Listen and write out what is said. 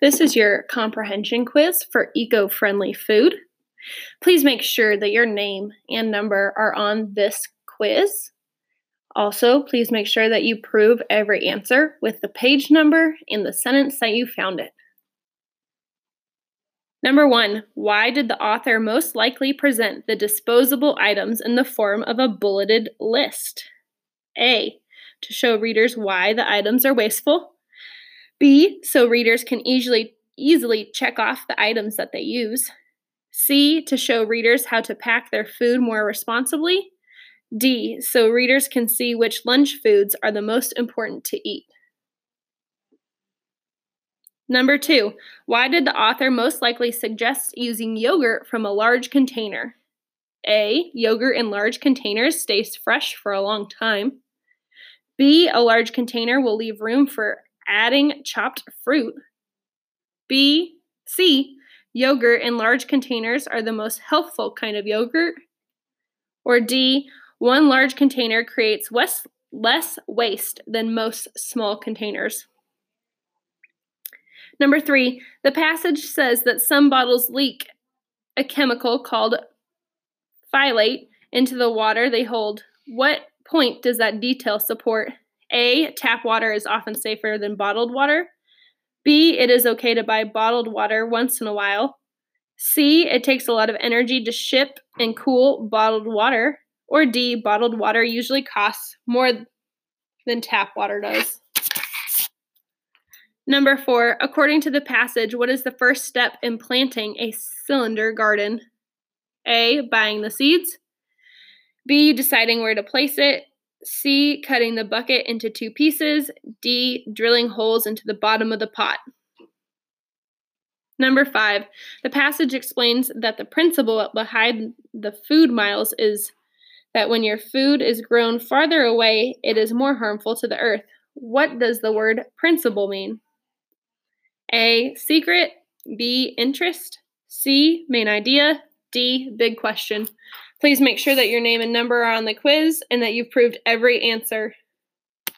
This is your comprehension quiz for eco friendly food. Please make sure that your name and number are on this quiz. Also, please make sure that you prove every answer with the page number and the sentence that you found it. Number one, why did the author most likely present the disposable items in the form of a bulleted list? A, to show readers why the items are wasteful. B, so readers can easily easily check off the items that they use. C, to show readers how to pack their food more responsibly. D, so readers can see which lunch foods are the most important to eat. Number two, why did the author most likely suggest using yogurt from a large container? A, yogurt in large containers stays fresh for a long time. B, a large container will leave room for adding chopped fruit. B, C, yogurt in large containers are the most healthful kind of yogurt. Or D, one large container creates less, less waste than most small containers. Number three, the passage says that some bottles leak a chemical called phthalate into the water they hold. What point does that detail support? A. Tap water is often safer than bottled water. B. It is okay to buy bottled water once in a while. C. It takes a lot of energy to ship and cool bottled water. Or D. Bottled water usually costs more than tap water does. Number four, according to the passage, what is the first step in planting a cylinder garden? A. Buying the seeds. B. Deciding where to place it. C. Cutting the bucket into two pieces. D. Drilling holes into the bottom of the pot. Number five, the passage explains that the principle behind the food miles is that when your food is grown farther away, it is more harmful to the earth. What does the word principle mean? A. Secret. B. Interest. C. Main idea. D. Big question. Please make sure that your name and number are on the quiz and that you've proved every answer.